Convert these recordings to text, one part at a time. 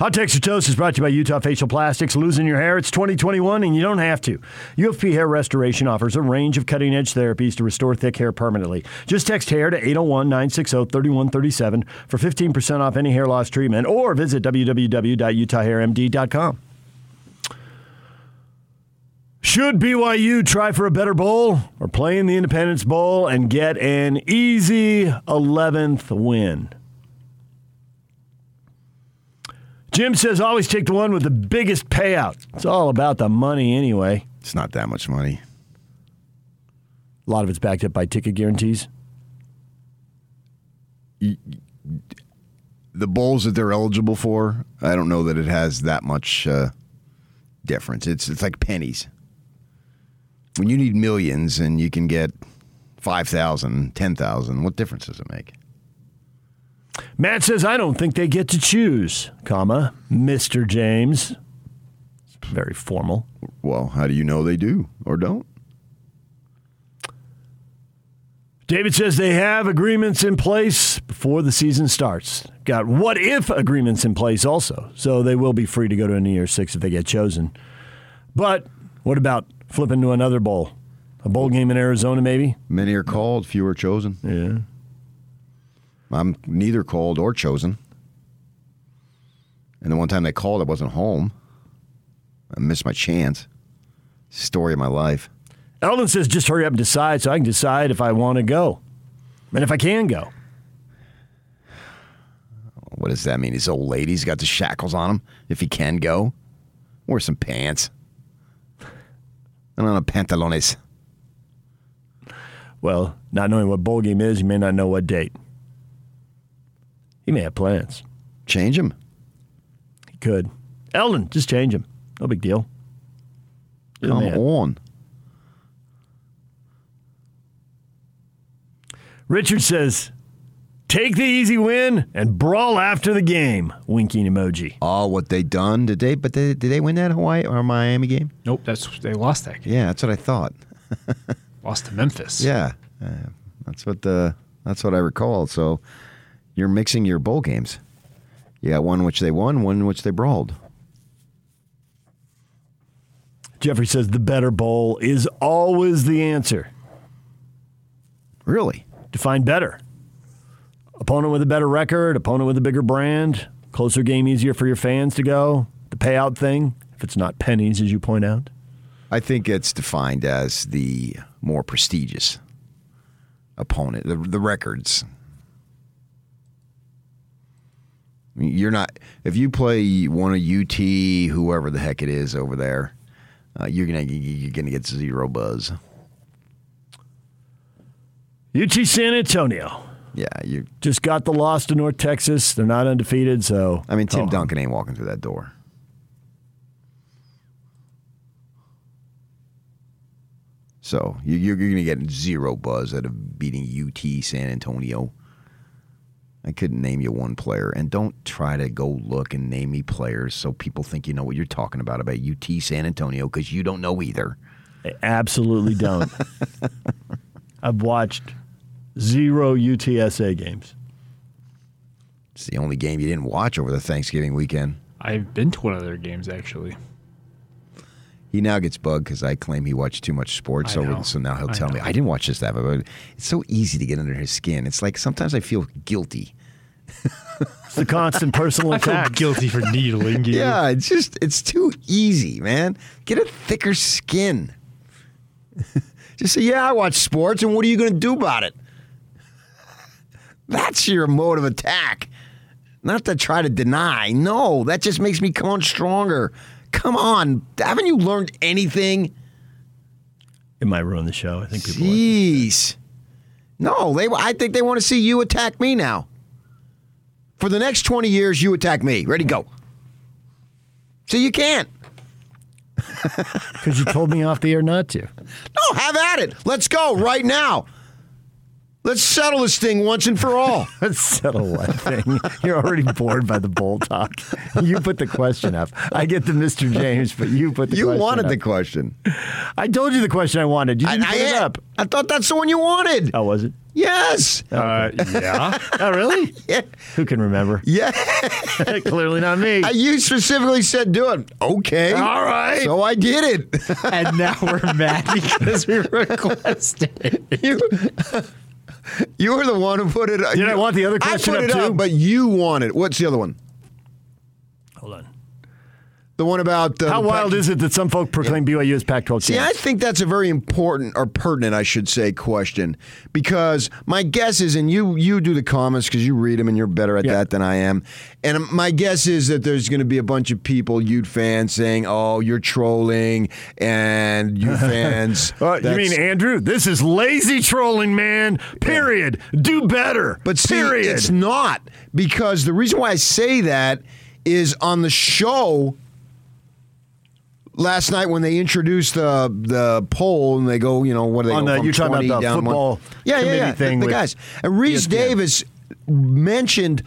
Hot Takes or Toast is brought to you by Utah Facial Plastics. Losing your hair, it's 2021 and you don't have to. UFP Hair Restoration offers a range of cutting edge therapies to restore thick hair permanently. Just text hair to 801 960 3137 for 15% off any hair loss treatment or visit www.utahhairmd.com. Should BYU try for a better bowl or play in the Independence Bowl and get an easy 11th win? Jim says always take the one with the biggest payout. It's all about the money anyway. It's not that much money. A lot of it's backed up by ticket guarantees. The bowls that they're eligible for, I don't know that it has that much uh, difference. It's it's like pennies. When you need millions and you can get 5,000, 10,000, what difference does it make? Matt says, I don't think they get to choose, comma, Mr. James. It's very formal. Well, how do you know they do or don't? David says they have agreements in place before the season starts. Got what if agreements in place also, so they will be free to go to a New Year's Six if they get chosen. But what about flipping to another bowl? A bowl game in Arizona, maybe? Many are called, few are chosen. Yeah. I'm neither called or chosen. And the one time they called, I wasn't home. I missed my chance. Story of my life. Eldon says, just hurry up and decide so I can decide if I want to go and if I can go. What does that mean? His old lady's got the shackles on him. If he can go, wear some pants. And on a pantalones. Well, not knowing what bowl game is, you may not know what date. He may have plans. Change him. He could. Eldon, just change him. No big deal. You're Come on. Richard says, take the easy win and brawl after the game. Winking emoji. Oh, what they done? Did they? But they, did they win that Hawaii or Miami game? Nope, that's they lost that game. Yeah, that's what I thought. Lost to Memphis. Yeah, uh, that's what the that's what I recall. So you're mixing your bowl games. You got one which they won, one which they brawled. Jeffrey says the better bowl is always the answer. Really? Define better. Opponent with a better record, opponent with a bigger brand, closer game easier for your fans to go. The payout thing, if it's not pennies, as you point out. I think it's defined as the more prestigious opponent. The, the records. I mean, You're not if you play one of UT, whoever the heck it is over there, uh, you're gonna you're gonna get zero buzz. UT San Antonio Yeah, you. just got the loss to North Texas. They're not undefeated, so I mean, Tim Oh. Duncan ain't walking through that door. So you, you're, you're going to get zero buzz out of beating UT San Antonio. I couldn't name you one player, and don't try to go look and name me players so people think you know what you're talking about about UT San Antonio because you don't know either. I absolutely don't. I've watched zero UTSA games. It's the only game you didn't watch over the Thanksgiving weekend. I've been to one of their games actually. He now gets bugged because I claim he watched too much sports I over. So now he'll I tell me. I didn't watch this that, but it's so easy to get under his skin. It's like sometimes I feel guilty. It's the constant personal I feel attack. guilty for needling you. Yeah, it's just it's too easy, man. Get a thicker skin. just say, yeah, I watch sports, and what are you going to do about it? That's your mode of attack. Not to try to deny. No, that just makes me come on stronger. Come on, haven't you learned anything? It might ruin the show. I think people. Jeez. No, they. I think they want to see you attack me now. For the next twenty years, you attack me. Ready, go. So you can't. because you told me off the air not to. No, have at it. Let's go right now. Let's settle this thing once and for all. Let's settle one thing. You're already bored by the bowl talk. You put the question up. I get the Mr. James, but you put the you question wanted up. the question. I told you the question I wanted. You I, didn't put it up. I thought that's the one you wanted. Oh, was it? Yes. Uh, yeah. Oh, really? Yeah. Who can remember? Yeah. Clearly not me. you specifically said do it. Okay. All right. So I did it. and now we're mad because we requested it. you, you were the one who put it. You Did I want the other question I put up it too? up, but you wanted. What's the other one? Hold on. The one about uh, How wild Pac- is it that some folk proclaim BYU as Pac-12 See, I think that's a very important or pertinent, I should say, question because my guess is, and you you do the comments because you read them and you're better at Yeah. that than I am, and my guess is that there's going to be a bunch of people, Ute fans, saying, "Oh, you're trolling," and you fans. Uh, you mean Andrew? This is lazy trolling, man. Period. Do better. But see, period. it's not because the reason why I say that is on the show last night when they introduced the the poll and they go, you know, what do they On go the- you're talking about the down one- football yeah, yeah, yeah, thing the, the guys. And Rece ESPN. Davis mentioned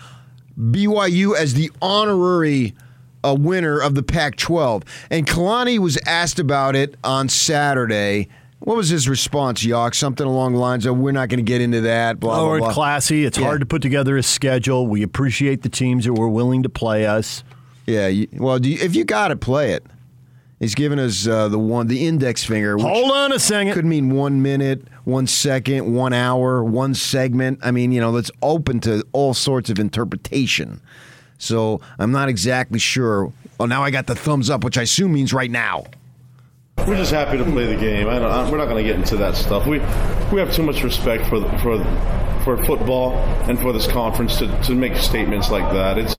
BYU as the honorary uh, winner of the Pac-12, and Kalani was asked about it on Saturday. What was his response, Yock? Something along the lines of, "We're not going to get into that." Blah Oh, blah we're blah. classy. It's Yeah. hard to put together a schedule. We appreciate the teams that were willing to play us. Yeah, you, well, do you, if you got it, play it. He's giving us uh, the one, the index finger, which Hold on a second. could mean one minute, one second, one hour, one segment. I mean, you know, that's open to all sorts of interpretation. So I'm not exactly sure. Oh, now I got the thumbs up, which I assume means right now. We're just happy to play the game. I don't, I, we're not going to get into that stuff. We we have too much respect for the, for for football and for this conference to, to make statements like that. It's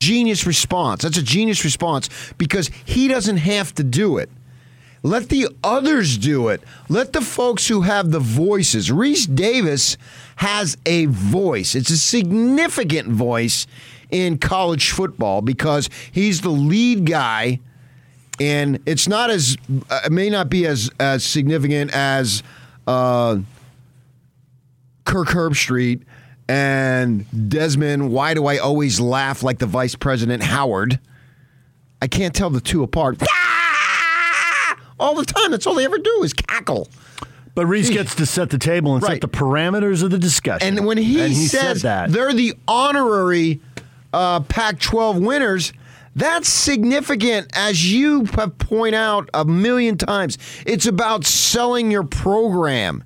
Genius response. That's a genius response because he doesn't have to do it. Let the others do it. Let the folks who have the voices. Rece Davis has a voice. It's a significant voice in college football because he's the lead guy and it's not as uh, it may not be as as significant as uh, Kirk Herbstreit and Desmond. Why do I always laugh like the Vice President Howard? I can't tell the two apart. Ah! All the time. That's all they ever do is cackle. But Rece gets to set the table and set the parameters of the discussion. And when he, And says said that, they're the honorary uh, Pac-12 winners, that's significant. As you have point out a million times, it's about selling your program.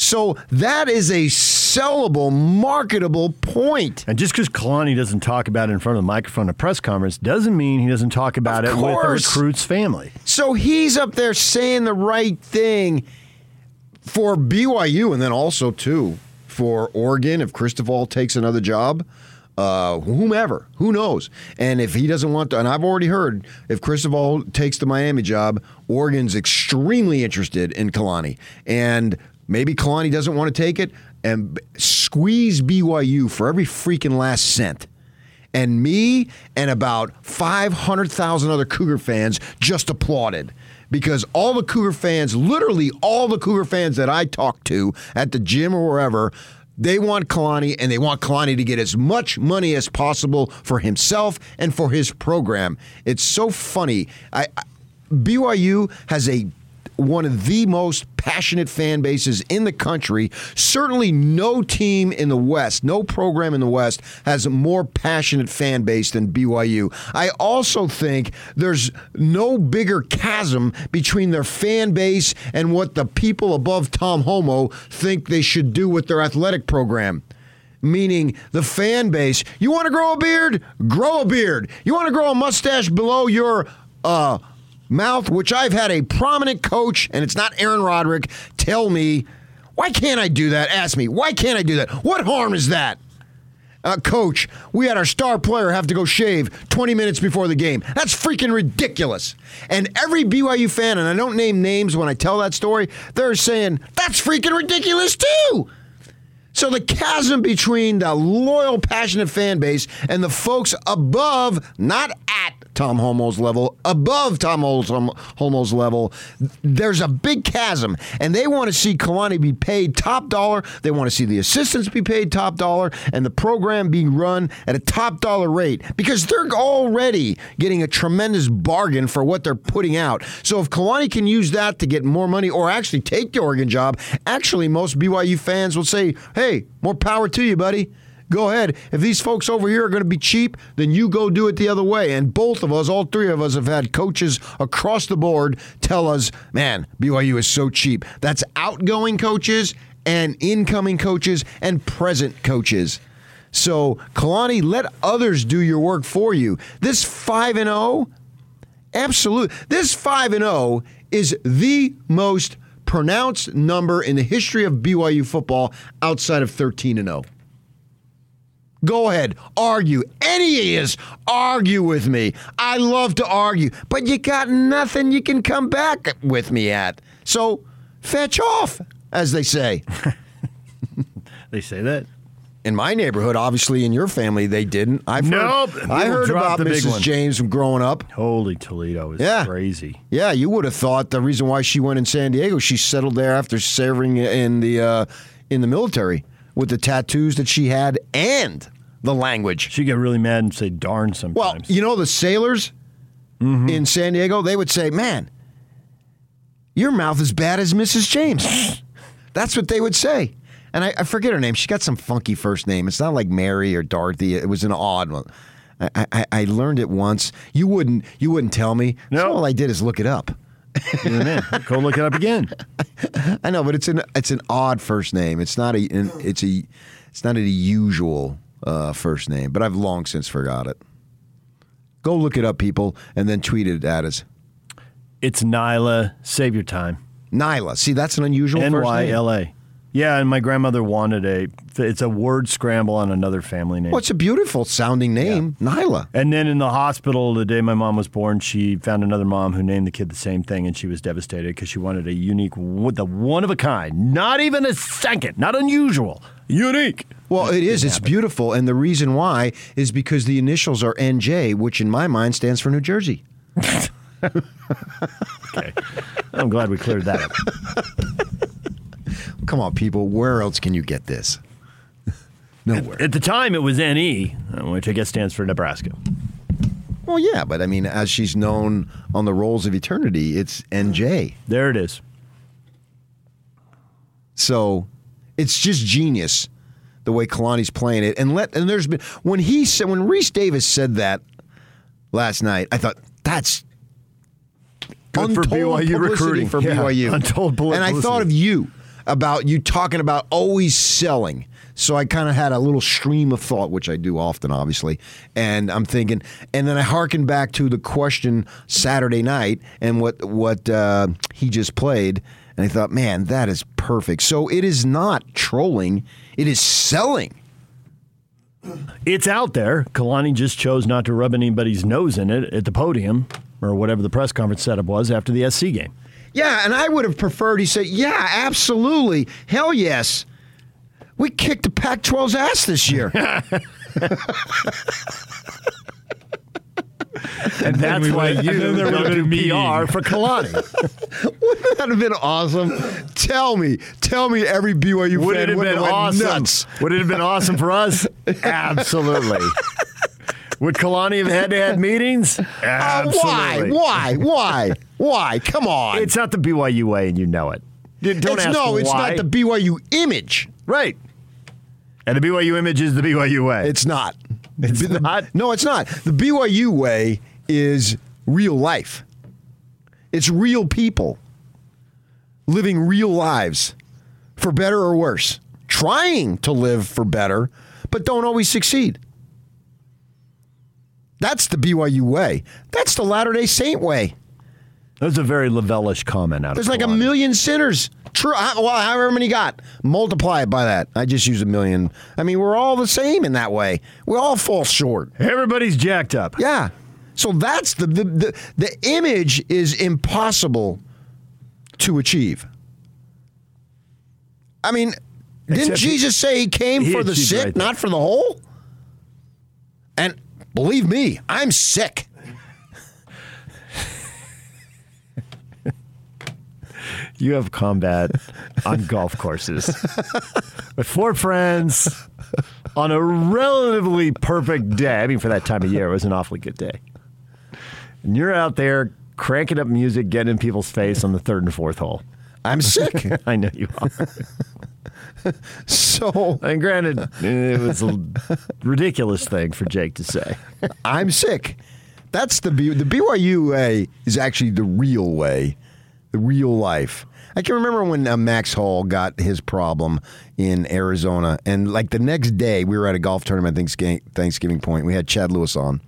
So that is a sellable, marketable point. And just because Kalani doesn't talk about it in front of the microphone at a press conference doesn't mean he doesn't talk about Of it with the course. recruit's family. So he's up there saying the right thing for BYU and then also, too, for Oregon if Cristobal takes another job. Uh, whomever, who knows? And if he doesn't want to, and I've already heard if Cristobal takes the Miami job, Oregon's extremely interested in Kalani. And maybe Kalani doesn't want to take it and squeeze BYU for every freaking last cent and me and about 500,000 other Cougar fans just applauded because all the Cougar fans, literally all the Cougar fans that I talk to at the gym or wherever, they want Kalani and they want Kalani to get as much money as possible for himself and for his program. It's so funny. I, I BYU has a one of the most passionate fan bases in the country. Certainly, no team in the West, no program in the West has a more passionate fan base than BYU. I also think there's no bigger chasm between their fan base and what the people above Tom Holmoe think they should do with their athletic program meaning the fan base. You want to grow a beard? Grow a beard. You want to grow a mustache below your uh, mouth, which I've had a prominent coach, and it's not Aaron Roderick, tell me, why can't I do that? Ask me, why can't I do that? What harm is that? Uh, coach, we had our star player have to go shave 20 minutes before the game. That's freaking ridiculous. And every BYU fan, and I don't name names when I tell that story, they're saying, that's freaking ridiculous too. So the chasm between the loyal, passionate fan base and the folks above, not at Tom Holmoe's level, above Tom Holmoe's level, there's a big chasm, and they want to see Kalani be paid top dollar. They want to see the assistants be paid top dollar, and the program being run at a top dollar rate because they're already getting a tremendous bargain for what they're putting out. So if Kalani can use that to get more money or actually take the Oregon job, actually most BYU fans will say, "Hey, more power to you, buddy." Go ahead. If these folks over here are going to be cheap, then you go do it the other way. And both of us, all three of us, have had coaches across the board tell us, man, BYU is so cheap. That's outgoing coaches and incoming coaches and present coaches. So, Kalani, let others do your work for you. This 5 and 0, absolute. This 5 and 0 is the most pronounced number in the history of BYU football outside of 13 and 0. Go ahead, argue. Any is argue with me. I love to argue, but you got nothing you can come back with me at. So fetch off, as they say. they say that. In my neighborhood, obviously, in your family, they didn't. I've nope. heard, I heard about Mrs. James from growing up. Holy Toledo is yeah. crazy. Yeah, you would have thought the reason why she went in San Diego, she settled there after serving in the uh, in the military with the tattoos that she had and the language. She'd get really mad and say darn sometimes. Well, you know, the sailors mm-hmm. in San Diego, they would say, man, your mouth is bad as Mrs. James. That's what they would say. And I, I, forget her name. She got some funky first name. It's not like Mary or Dorothy. It was an odd one. I, I, I learned it once. You wouldn't you wouldn't tell me. No. So all I did is look it up. Go look it up again. I know, but it's an it's an odd first name. It's not a it's a it's not a usual uh, first name, but I've long since forgot it. Go look it up, people, and then tweet it at us. It's Nyla. Save your time. Nyla. See, that's an unusual N Y L A. Yeah, and my grandmother wanted a. It's a word scramble on another family name. Well, it's a beautiful sounding name, yeah. Nyla. And then in the hospital, the day my mom was born, she found another mom who named the kid the same thing, and she was devastated because she wanted a unique, the one of a kind, not even a second, not unusual, unique. Well, it is. It's beautiful, and the reason why is because the initials are NJ, which in my mind stands for New Jersey. okay, I'm glad we cleared that up. Come on, people. Where else can you get this? Nowhere. At, at the time, it was NE, which I guess stands for Nebraska. Well, yeah, but I mean, as she's known on the rolls of eternity, it's NJ. There it is. So it's just genius the way Kalani's playing it. And let and there's been when he said when Rece Davis said that last night, I thought that's good for BYU recruiting for yeah, BYU. Untold publicity. And I thought of you about you talking about always selling. So I kind of had a little stream of thought, which I do often, obviously. And I'm thinking, and then I harken back to the question Saturday night and what what uh, he just played, and I thought, man, that is perfect. So it is not trolling; it is selling. It's out there. Kalani just chose not to rub anybody's nose in it at the podium or whatever the press conference setup was after the SC game. Yeah, and I would have preferred he said, yeah, absolutely. Hell yes. We kicked the Pac 12's ass this year. and that's why you and they're going to PR for Kalani. Wouldn't that have been awesome? Tell me, tell me, every BYU would fan it have been awesome? Nuts. Would it have been awesome for us? Absolutely. Would Kalani have had to have meetings? Absolutely. Uh, why? Why? Why? Why? Come on. It's not the BYU way, and you know it. Don't it's, ask no, why. it's not the BYU image. Right. And the BYU image is the BYU way. It's not. It's the, not. No, it's not. The BYU way is real life. It's real people living real lives for better or worse, trying to live for better, but don't always succeed. That's the BYU way. That's the Latter day Saint way. That's a very Lavelish comment out There's of There's like a million sinners. True. Well, however many got, multiply it by that. I just use a million. I mean, we're all the same in that way. We all fall short. Everybody's jacked up. Yeah. So that's the the the, the image is impossible to achieve. I mean, Didn't Except he- Jesus say he came he for the sick, right not for the whole? And believe me, I'm sick. You have combat on golf courses with four friends on a relatively perfect day. I mean, for that time of year, it was an awfully good day. And you're out there cranking up music, getting in people's face on the third and fourth hole. I'm sick. I know you are. so And granted, it was a ridiculous thing for Jake to say. I'm sick. That's the B- the BYU way is actually the real way, the real life. I can remember when uh, Max Hall got his problem in Arizona, and like the next day we were at a golf tournament Thanksgiving, Thanksgiving Point. We had Chad Lewis on,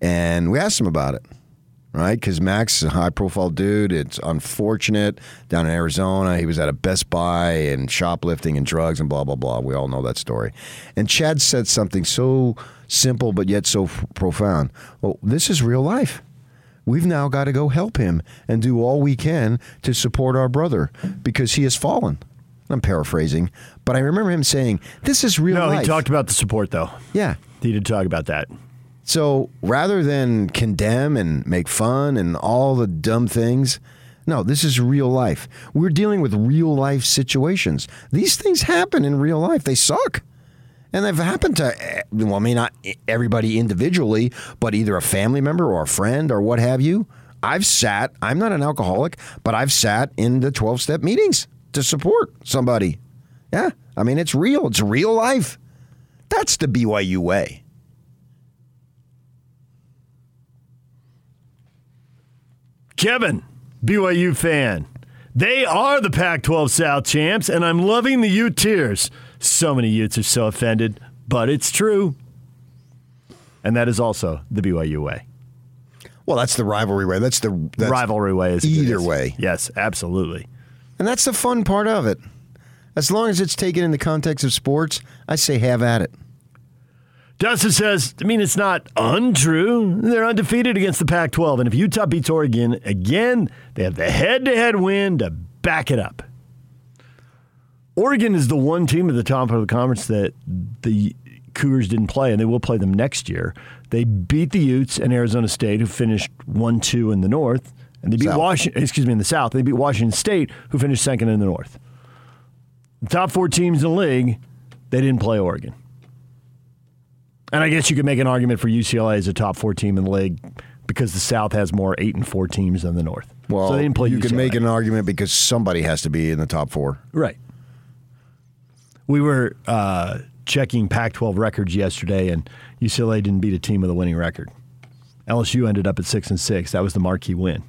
and we asked him about it, right? Because Max is a high profile dude. It's unfortunate down in Arizona. He was at a Best Buy and shoplifting and drugs and blah blah blah. We all know that story. And Chad said something so simple but yet so f- profound. Well, this is real life. We've now got to go help him and do all we can to support our brother because he has fallen. I'm paraphrasing, but I remember him saying, "This is real No, life." he talked about the support, though. yeah. He did talk about that. So rather than condemn and make fun and all the dumb things, no, this is real life. We're dealing with real life situations. These things happen in real life. They suck. And they've happened to, well, I mean, not everybody individually, but either a family member or a friend or what have you. I've sat, I'm not an alcoholic, but I've sat in the 12 step meetings to support somebody. Yeah. I mean, it's real. It's real life. That's the BYU way. Kevin, BYU fan. They are the Pac 12 South champs, and I'm loving the Ute tears. So many Utes are so offended, but it's true. And that is also the BYU way. Well, that's the rivalry way. That's the that's, Rivalry way is either way. Yes, absolutely. and that's the fun part of it. As long as it's taken in the context of sports, I say have at it. Dustin says, I mean, it's not untrue. They're undefeated against the Pac 12. And if Utah beats Oregon again, they have the head to head win to back it up. Oregon is the one team at the top of the conference that the Cougars didn't play, and they will play them next year. They beat the Utes and Arizona State, who finished 1 2 in the North. And they beat South. Washington, excuse me, in the South. They beat Washington State, who finished second in the North. The top four teams in the league, they didn't play Oregon. And I guess you could make an argument for UCLA as a top four team in the league because the South has more eight and four teams than the North. Well, so they didn't play you UCLA. can make an argument because somebody has to be in the top four. right. We were uh, checking Pac-12 records yesterday, and UCLA didn't beat a team with a winning record. LSU ended up at six and six. That was the marquee win,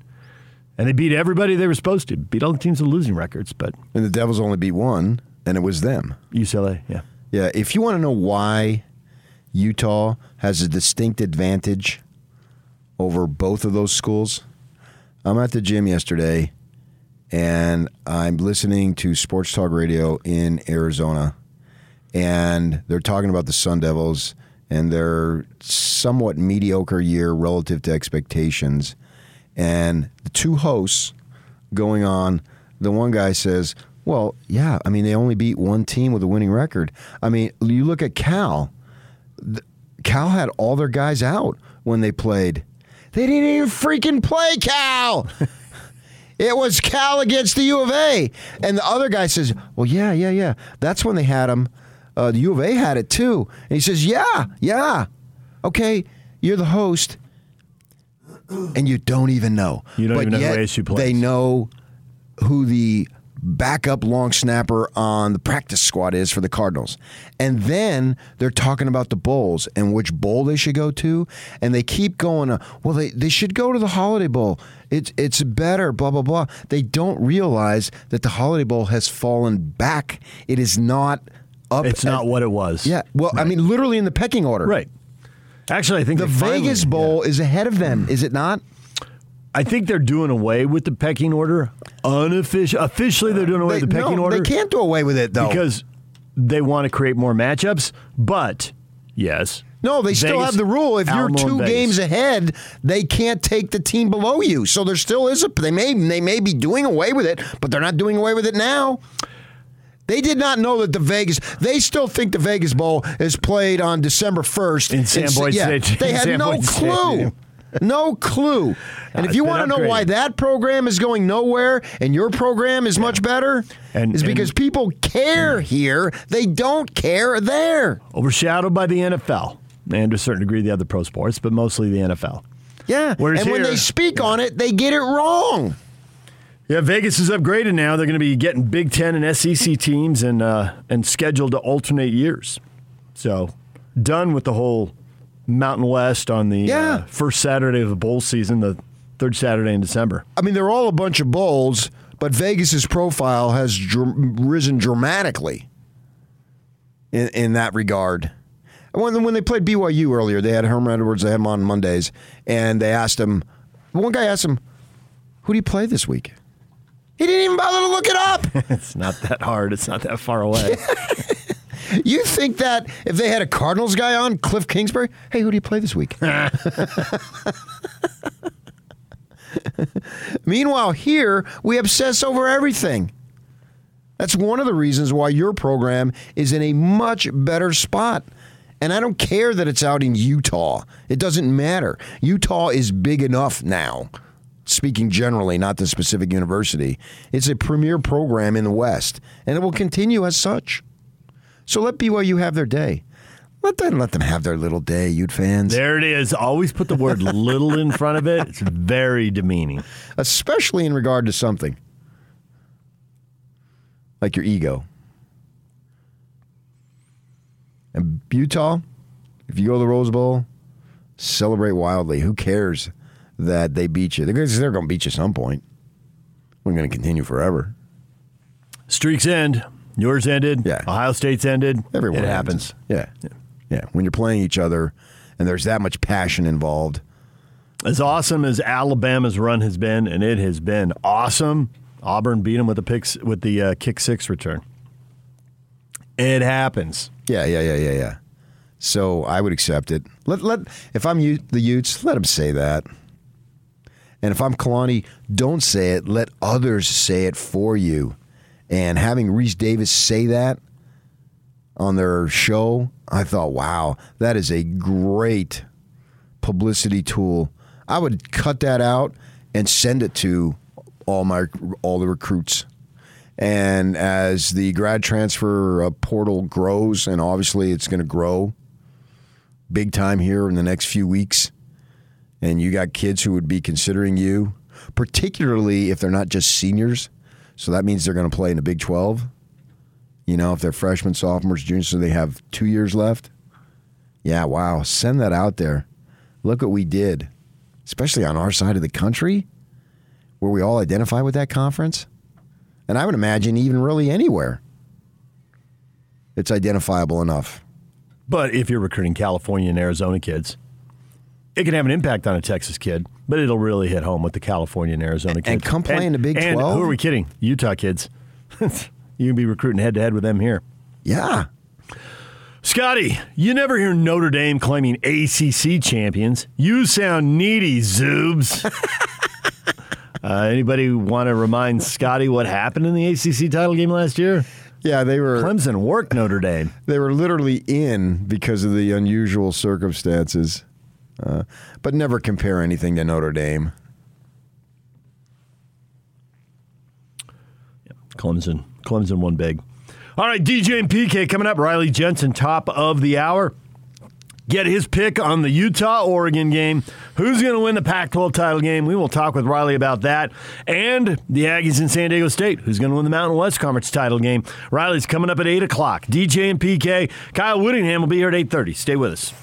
and they beat everybody they were supposed to. Beat all the teams with losing records, but And the Devils only beat one, and it was them. UCLA, yeah. Yeah, if you want to know why Utah has a distinct advantage over both of those schools, I'm at the gym yesterday and I'm listening to Sports Talk Radio in Arizona, and they're talking about the Sun Devils and their somewhat mediocre year relative to expectations. And the two hosts going on, the one guy says, Well, yeah, I mean, they only beat one team with a winning record. I mean, you look at Cal, Cal had all their guys out when they played. They didn't even freaking play Cal. It was Cal against the U of A. And the other guy says, Well, yeah, yeah, yeah. That's when they had him. Uh, the U of A had it too. And he says, Yeah, yeah. Okay, you're the host. And you don't even know. You don't but even know who yet ASU plays. They know who the backup long snapper on the practice squad is for the Cardinals. And then they're talking about the bowls and which bowl they should go to. And they keep going, uh, well, they, they should go to the Holiday Bowl. It's, it's better, blah, blah, blah. They don't realize that the Holiday Bowl has fallen back. It is not up. It's not what it was. Yeah. Well, I mean, literally in the pecking order. Right. Actually, I think The they finally- Vegas Bowl is ahead of them, is it not? I think they're doing away with the pecking order. Unofficial, officially, they're doing away They, with the pecking no, order they can't do away with it, though. because they want to create more matchups. But yes, No, they still have the rule. If you're Alamo two games ahead, they can't take the team below you. So there still is a. They may they may be doing away with it, but they're not doing away with it now. They did not know that the Vegas. They still think the Vegas Bowl is played on December first In Sam Boyd Stadium. They had Sam no Boyd clue. Stadium. No clue. And if you want to know why that program is going nowhere and your program is much better, And- is and- because people care here. They don't care there. Overshadowed by the NFL and to a certain degree the other pro sports, but mostly the NFL. Yeah. Whereas and when they speak on it, they get it wrong. Yeah, Vegas is upgraded now. They're going to be getting Big Ten and SEC teams and uh, and scheduled to alternate years. So done with the whole Mountain West on the Yeah. uh, first Saturday of the bowl season, the third Saturday in December. I mean, they're all a bunch of bowls, but Vegas's profile has dr- risen dramatically in, in that regard. When, when they played BYU earlier, they had Herman Edwards, they had him on Mondays, and they asked him, one guy asked him, Who do you play this week? He didn't even bother to look it up. It's not that hard. It's not that far away. you think that if they had a Cardinals guy on, Cliff Kingsbury, hey, who do you play this week? Meanwhile, here we obsess over everything. That's one of the reasons why your program is in a much better spot. And I don't care that it's out in Utah. It doesn't matter. Utah is big enough now, speaking generally, not the specific university. It's a premier program in the West, and it will continue as such. So let BYU have their day. Let them let them have their little day, Ute fans. there it is. Always put the word little in front of it. It's very demeaning. especially in regard to something like your ego. And Utah, if you go to the Rose Bowl, celebrate wildly. Who cares that they beat you? They're going to beat you at some point. We're going to continue forever. Streaks end. Yours ended. Yeah. Ohio State's ended. Everyone it happens. happens. Yeah. yeah. When you're playing each other and there's that much passion involved. As awesome as Alabama's run has been, and it has been awesome. Auburn beat them with the picks with the uh, kick six return. It happens. Yeah, yeah, yeah, yeah, yeah. So I would accept it. Let let if I'm Ute, the Utes, let them say that. And if I'm Kalani, don't say it. Let others say it for you. And having Rece Davis say that on their show, I thought, wow, that is a great publicity tool. I would cut that out and send it to all my all the recruits. And as the grad transfer uh, portal grows, and obviously it's going to grow big time here in the next few weeks, and you got kids who would be considering you, particularly if they're not just seniors. So that means they're going to play in the Big 12. You know, if they're freshmen, sophomores, juniors, so they have two years left. Yeah, wow. Send that out there. Look what we did, especially on our side of the country, where we all identify with that conference. And I would imagine even really anywhere, it's identifiable enough. But if you're recruiting California and Arizona kids, it can have an impact on a Texas kid, but it'll really hit home with the California and Arizona kids. and come play in the Big and 12? Who are we kidding? Utah kids. you can be recruiting head to head with them here. Yeah. Scotty, you never hear Notre Dame claiming ACC champions. You sound needy, Zoobs. uh, anybody want to remind Scotty what happened in the ACC title game last year? Yeah, they were Clemson worked Notre Dame. they were literally in because of the unusual circumstances. Uh, but never compare anything to Notre Dame. Clemson. Clemson won big. All right, DJ and PK coming up. Riley Jensen, top of the hour. Get his pick on the Utah Oregon game. Who's going to win the Pac 12 title game? We will talk with Riley about that. And the Aggies in San Diego State. Who's going to win the Mountain West Conference title game? Riley's coming up at 8 o'clock. DJ and PK. Kyle Whittingham will be here at 8.30. Stay with us.